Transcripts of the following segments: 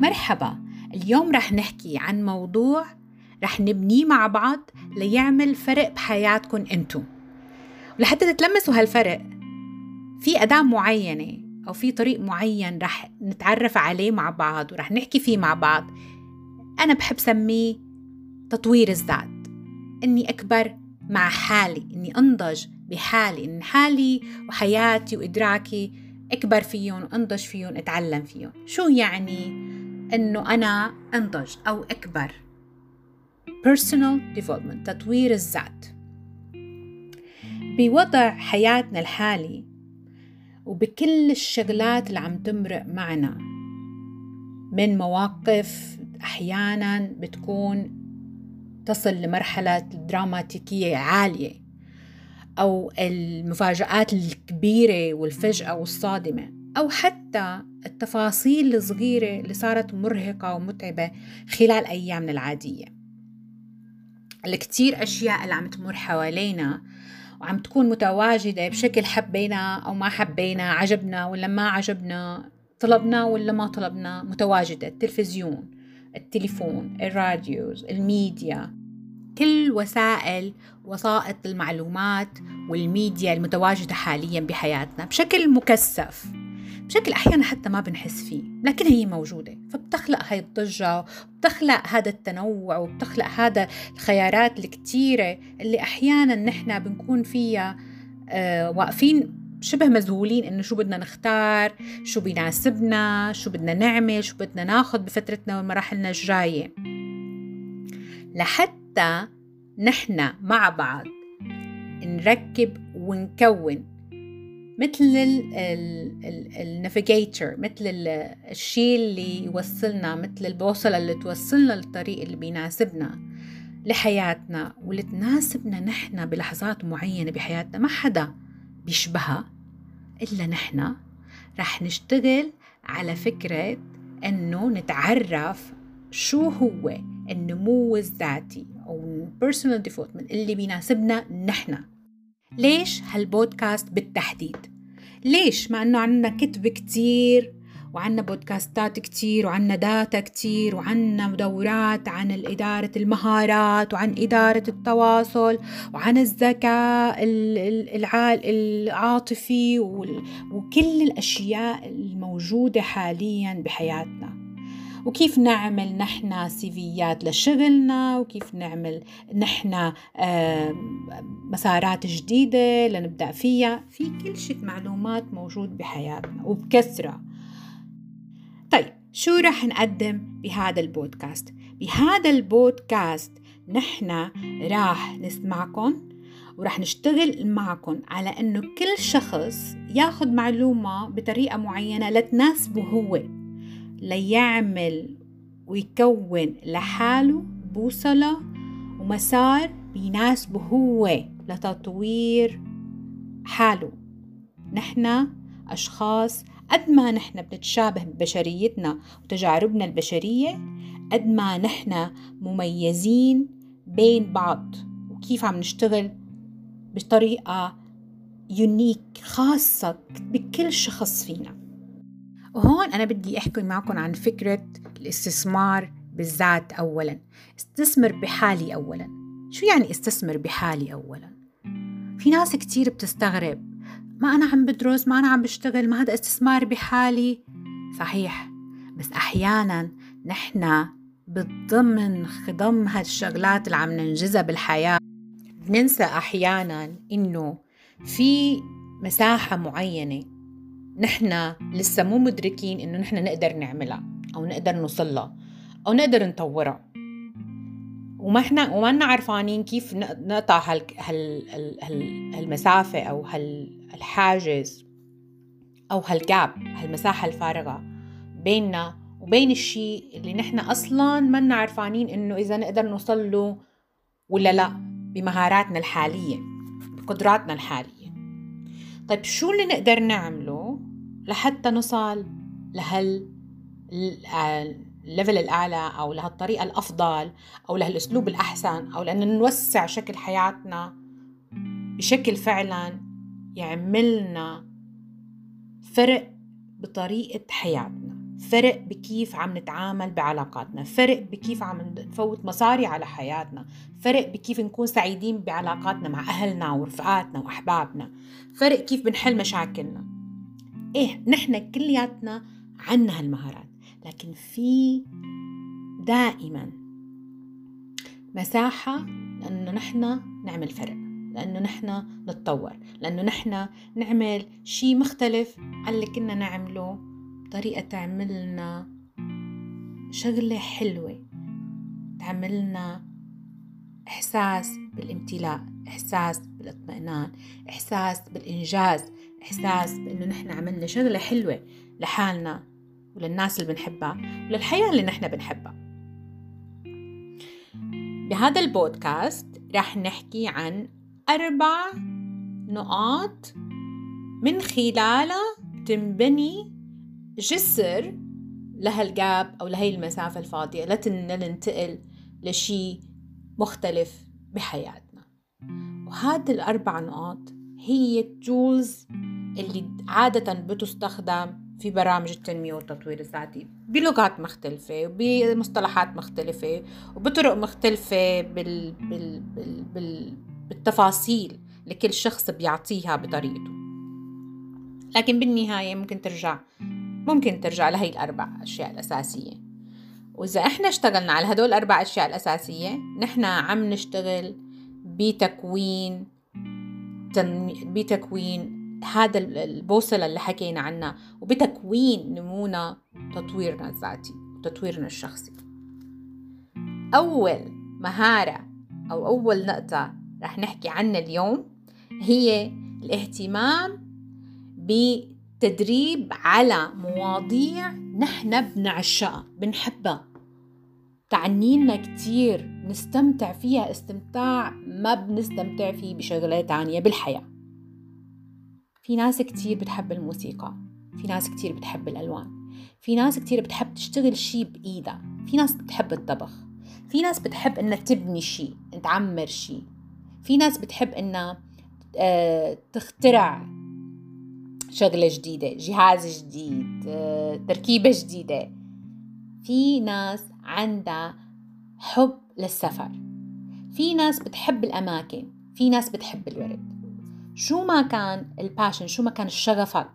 مرحبا اليوم رح نحكي عن موضوع رح نبنيه مع بعض ليعمل فرق بحياتكم انتو. ولحتى تتلمسوا هالفرق في أداة معينة أو في طريق معين رح نتعرف عليه مع بعض ورح نحكي فيه مع بعض. أنا بحب سميه تطوير الذات. إني أكبر مع حالي إني أنضج بحالي إن حالي وحياتي وإدراكي أكبر فيهم وأنضج فيهم أتعلم فيهم. شو يعني إنه أنا أنضج أو أكبر. Personal development تطوير الذات. بوضع حياتنا الحالي وبكل الشغلات اللي عم تمرق معنا. من مواقف أحيانا بتكون تصل لمرحلة دراماتيكية عالية أو المفاجآت الكبيرة والفجأة والصادمة. أو حتى التفاصيل الصغيرة اللي صارت مرهقة ومتعبة خلال أيامنا العادية. الكتير أشياء اللي عم تمر حوالينا وعم تكون متواجدة بشكل حبينا أو ما حبينا عجبنا ولا ما عجبنا طلبنا ولا ما طلبنا متواجدة. التلفزيون التليفون الراديوز الميديا. كل وسائل وسائط المعلومات والميديا المتواجدة حاليا بحياتنا بشكل مكثف. بشكل أحيانا حتى ما بنحس فيه لكن هي موجودة فبتخلق هاي الضجة وبتخلق هذا التنوع وبتخلق هذا الخيارات الكتيرة اللي أحيانا نحن بنكون فيها آه واقفين شبه مذهولين إنه شو بدنا نختار شو بيناسبنا شو بدنا نعمل شو بدنا ناخذ بفترتنا ومراحلنا الجاية. لحتى نحن مع بعض نركب ونكون مثل النافيجيتر مثل الشيء اللي يوصلنا مثل البوصلة اللي توصلنا للطريق اللي بيناسبنا لحياتنا واللي تناسبنا نحن بلحظات معينة بحياتنا. ما حدا بيشبهها إلا نحن. رح نشتغل على فكرة أنه نتعرف شو هو النمو الذاتي أو personal development اللي بيناسبنا نحن. ليش هالبودكاست بالتحديد؟ ليش؟ مع إنه عندنا كتب كتير وعنا بودكاستات كتير وعنا داتا كتير وعنا دورات عن إدارة المهارات وعن إدارة التواصل وعن الذكاء العاطفي وكل الأشياء الموجودة حاليا بحياتنا. وكيف نعمل نحن سيفيات لشغلنا وكيف نعمل نحن مسارات جديدة لنبدأ فيها. في كل شيء معلومات موجود بحياتنا وبكثرة. طيب شو رح نقدم بهذا البودكاست؟ بهذا البودكاست نحن راح نسمعكم ورح نشتغل معكم على إنه كل شخص ياخذ معلومة بطريقة معينة لتناسبه هو. ليعمل ويكون لحاله بوصلة ومسار بيناسبه هو لتطوير حاله. نحن أشخاص قد ما نحن بنتشابه ببشريتنا وتجاربنا البشرية قد ما نحن مميزين بين بعض. وكيف عم نشتغل بطريقة يونيك خاصة بكل شخص فينا. وهون أنا بدي أحكي معكم عن فكرة الاستثمار بالذات أولا. استثمر بحالي أولا. شو يعني استثمر بحالي أولا؟ في ناس كتير بتستغرب. ما أنا عم بدرس ما أنا عم بشتغل ما هذا استثمار بحالي؟ صحيح. بس أحيانا نحن بالضمن خضم هالشغلات اللي عم ننجزها بالحياة بننسى أحيانا إنه في مساحة معينة نحن لسه مو مدركين إنه نحن نقدر نعملها أو نقدر نوصلها أو نقدر نطورها. وما إحنا وما عارفانين كيف نقطع هال هال هال هالمسافة أو هالحاجز أو هالجاب هالمساحة الفارغة بيننا وبين الشيء اللي نحن أصلا ما عارفانين إنه إذا نقدر نوصل له ولا لا بمهاراتنا الحالية بقدراتنا الحالية. طيب شو اللي نقدر نعمله لحتى نوصل لهال الليفل الأعلى أو لهالطريقة الأفضل أو لهالأسلوب الأحسن أو لأن نوسع شكل حياتنا بشكل فعلا يعملنا فرق بطريقة حياتنا فرق بكيف عم نتعامل بعلاقاتنا فرق بكيف عم نفوت مصاري على حياتنا فرق بكيف نكون سعيدين بعلاقاتنا مع أهلنا ورفقاتنا وأحبابنا فرق كيف بنحل مشاكلنا. إيه نحن كلياتنا عنا هالمهارات. لكن في دائما مساحة لأنه نحن نعمل فرق لأنه نحن نتطور لأنه نحن نعمل شيء مختلف عن اللي كنا نعمله بطريقة تعملنا شغلة حلوة تعملنا إحساس بالامتلاء إحساس بالاطمئنان إحساس بالإنجاز. إحساس بأنه نحن عملنا شغلة حلوة لحالنا وللناس اللي بنحبها وللحياة اللي نحن بنحبها. بهذا البودكاست رح نحكي عن أربع نقاط من خلالها تنبني جسر لهالجاب أو لهي المسافة الفاضية لننتقل لشي مختلف بحياتنا. وهذه الأربع نقاط هي التولز اللي عادة بتستخدم في برامج التنمية والتطوير الذاتي بلغات مختلفة وبمصطلحات مختلفة وبطرق مختلفة بال... بال... بال... بال... بالتفاصيل لكل شخص بيعطيها بطريقته. لكن بالنهاية ممكن ترجع ممكن ترجع لهي الأربع أشياء الأساسية. وإذا إحنا اشتغلنا على هدول الأربع أشياء الأساسية نحن عم نشتغل بتكوين تنمي... بتكوين هذا البوصلة اللي حكينا عنها وبتكوين نمونا تطويرنا الذاتي وتطويرنا الشخصي. أول مهارة أو أول نقطة رح نحكي عنها اليوم هي الاهتمام بتدريب على مواضيع نحن بنعشقها بنحبها. تعنينا كتير نستمتع فيها استمتاع ما بنستمتع فيه بشغلات تانية بالحياة. في ناس كتير بتحب الموسيقى في ناس كتير بتحب الألوان في ناس كتير بتحب تشتغل شي بإيدها في ناس بتحب الطبخ في ناس بتحب إنها تبني شي تعمر شي في ناس بتحب إنها آه، تخترع شغلة جديدة جهاز جديد آه، تركيبة جديدة. في ناس عندها حب للسفر في ناس بتحب الأماكن في ناس بتحب الورد. شو ما كان الباشن شو ما كان شغفك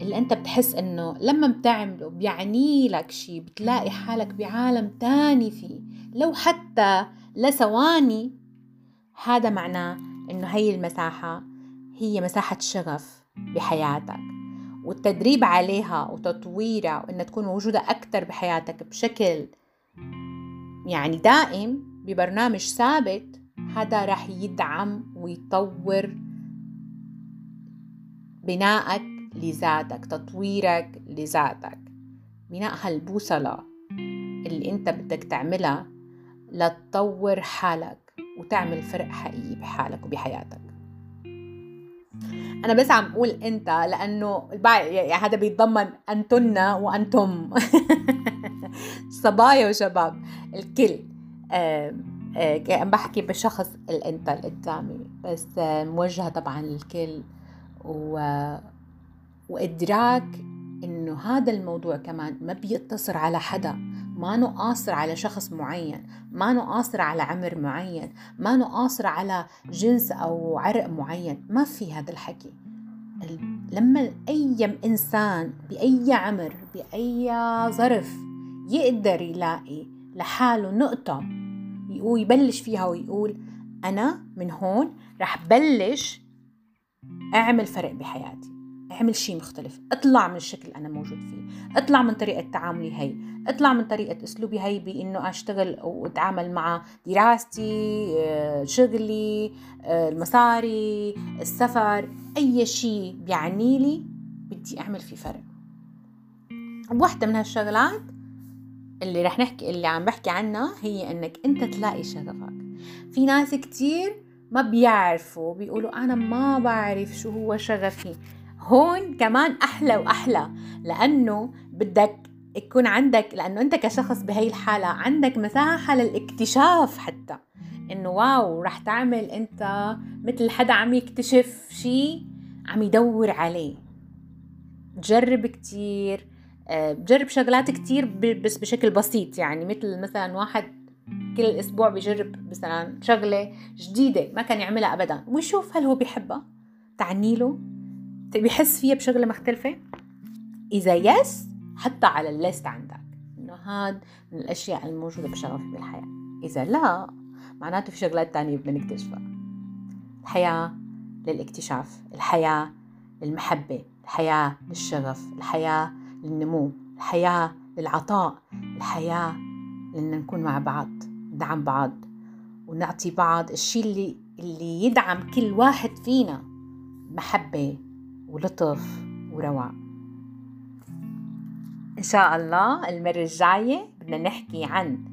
اللي أنت بتحس إنه لما بتعمله بيعني لك شيء بتلاقي حالك بعالم تاني فيه. لو حتى لثواني هذا معناه إنه هي المساحة هي مساحة شغف بحياتك. والتدريب عليها وتطويرها وإنها تكون موجودة أكثر بحياتك بشكل يعني دائم ببرنامج ثابت هذا راح يدعم ويطور بنائك لذاتك تطويرك لذاتك. بناء هالبوصلة اللي انت بدك تعملها لتطور حالك وتعمل فرق حقيقي بحالك وبحياتك. أنا بس عم أقول أنت لأنه يعني هذا بيتضمن أنتن وأنتم. صبايا وشباب الكل. عم بحكي بشخص الأنت اللي قدامي بس موجهة طبعا للكل. و... وإدراك إنه هذا الموضوع كمان ما بيقتصر على حدا ما نقاصر على شخص معين ما نقاصر على عمر معين ما نقاصر على جنس أو عرق معين ما في هذا الحكي. لما أي إنسان بأي عمر بأي ظرف يقدر يلاقي لحاله نقطة ويبلش فيها ويقول أنا من هون رح بلش أعمل فرق بحياتي. أعمل شيء مختلف. أطلع من الشكل اللي أنا موجود فيه. أطلع من طريقة تعاملي هي. أطلع من طريقة أسلوبي هي بإنه أشتغل وأتعامل مع دراستي آه، شغلي آه، المصاري السفر. أي شيء بيعني لي بدي أعمل فيه فرق. واحدة من هالشغلات اللي رح نحكي اللي عم بحكي عنها هي إنك أنت تلاقي شغفك. في ناس كتير ما بيعرفوا بيقولوا أنا ما بعرف شو هو شغفي. هون كمان أحلى وأحلى لأنه بدك يكون عندك لأنه أنت كشخص بهي الحالة عندك مساحة للاكتشاف حتى. إنه واو رح تعمل أنت مثل حدا عم يكتشف شيء عم يدور عليه. جرب كتير آه، بجرب شغلات كتير بس بشكل بسيط. يعني مثل مثلا واحد كل أسبوع بجرب مثلا شغلة جديدة ما كان يعملها ابدا ويشوف هل هو بيحبها تعني له بيحس فيها بشغلة مختلفة. إذا yes حطها على ال list عندك إنه هاد من الأشياء الموجودة بشغفي بالحياة. إذا لا معناته في شغلات تانية بدنا نكتشفها. الحياة للاكتشاف الحياة للمحبة الحياة للشغف الحياة للنمو الحياة للعطاء الحياة لأن نكون مع بعض ندعم بعض ونعطي بعض الشيء اللي اللي يدعم كل واحد فينا محبة ولطف وروع إن شاء الله المرة الجاية بدنا نحكي عن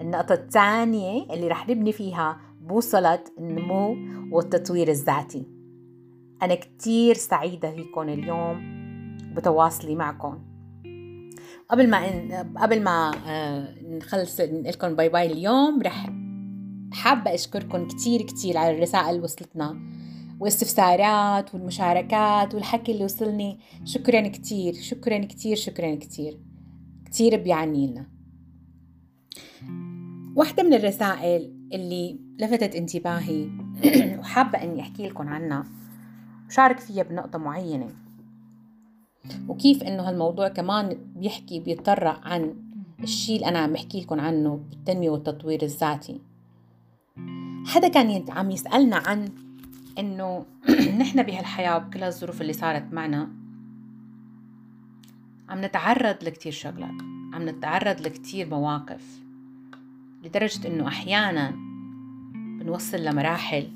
النقطة الثانية اللي رح نبني فيها بوصلة النمو والتطوير الذاتي. أنا كتير سعيدة فيكم اليوم بتواصلي معكم. قبل ما قبل ما آه، نخلص لكم باي باي اليوم رح حابة أشكركم كتير كتير على الرسائل اللي وصلتنا واستفسارات والمشاركات والحكي اللي وصلني. شكرا كتير شكرا كتير شكرا كتير. كتير بيعني لنا. واحدة من الرسائل اللي لفتت انتباهي وحابة أني أحكي لكم عنها وشارك فيها بنقطة معينة. وكيف إنه هالموضوع كمان بيحكي بيتطرق عن الشيء اللي أنا عم بحكي لكم عنه بالتنمية والتطوير الذاتي. حدا كان عم يسألنا عن إنه نحن بهالحياة وبكل الظروف اللي صارت معنا عم نتعرض لكتير شغلات عم نتعرض لكتير مواقف لدرجة إنه أحيانا بنوصل لمراحل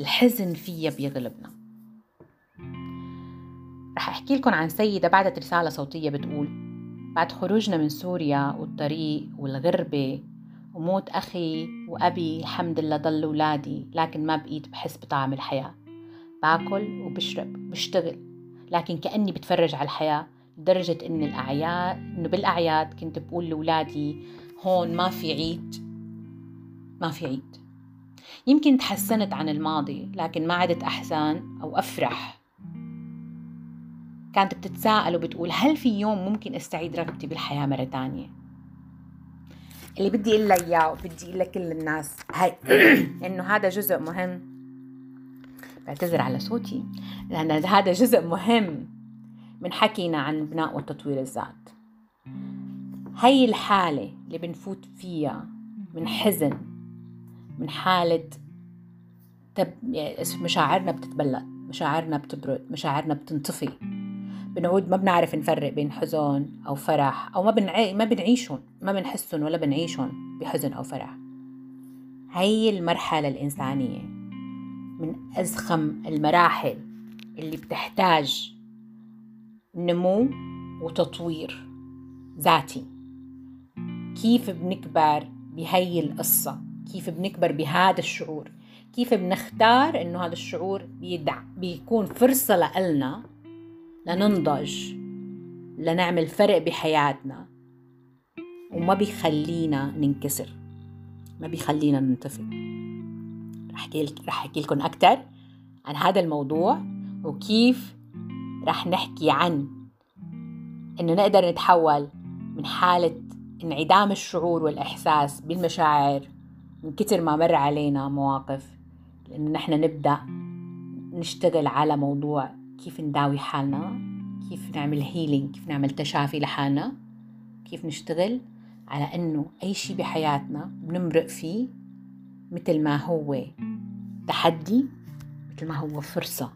الحزن فيها بيغلبنا. رح أحكي لكم عن سيدة بعدت رسالة صوتية بتقول بعد خروجنا من سوريا والطريق والغربة وموت أخي وأبي الحمد لله ضل ولادي لكن ما بقيت بحس بطعم الحياة. باكل وبشرب بشتغل لكن كأني بتفرج على الحياة لدرجة إن الأعياد إنه بالأعياد كنت بقول لأولادي هون ما في عيد ما في عيد. يمكن تحسنت عن الماضي لكن ما عدت أحزان أو أفرح. كانت بتتساءل وبتقول هل في يوم ممكن أستعيد رغبتي بالحياة مرة تانية؟ اللي بدي أقول لك إياه وبدي أقول لكل الناس. هاي إنه هذا جزء مهم. بعتذر على صوتي لأن هذا جزء مهم من حكينا عن بناء وتطوير الذات. هي الحالة اللي بنفوت فيها من حزن من حالة تب... مشاعرنا بتتبلد مشاعرنا بتبرد مشاعرنا بتنطفي. بنعود ما بنعرف نفرق بين حزن أو فرح أو ما بنعي ما بنعيشهم ما بنحسهم ولا بنعيشهم بحزن أو فرح. هي المرحلة الإنسانية من أزخم المراحل اللي بتحتاج نمو وتطوير ذاتي. كيف بنكبر بهي القصة؟ كيف بنكبر بهذا الشعور؟ كيف بنختار إنه هذا الشعور بيدع بيكون فرصة لنا لننضج لنعمل فرق بحياتنا. وما بيخلينا ننكسر ما بيخلينا ننطفي رح أحكي لكم أكثر عن هذا الموضوع وكيف رح نحكي عن إنه نقدر نتحول من حالة انعدام الشعور والإحساس بالمشاعر من كتر ما مر علينا مواقف. لأنه نحن نبدأ نشتغل على موضوع كيف نداوي حالنا كيف نعمل هيلينج كيف نعمل تشافي لحالنا كيف نشتغل على إنه أي شيء بحياتنا بنمرق فيه مثل ما هو تحدي مثل ما هو فرصة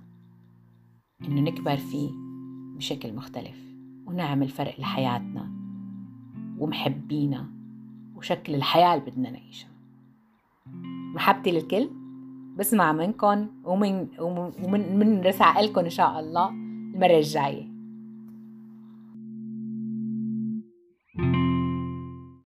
إنه نكبر فيه بشكل مختلف ونعمل فرق لحياتنا ومحبينا وشكل الحياة اللي بدنا نعيشها. محبتي للكل. بسمع منكم ومن ومن من رسائلكم إن شاء الله المرة الجاية.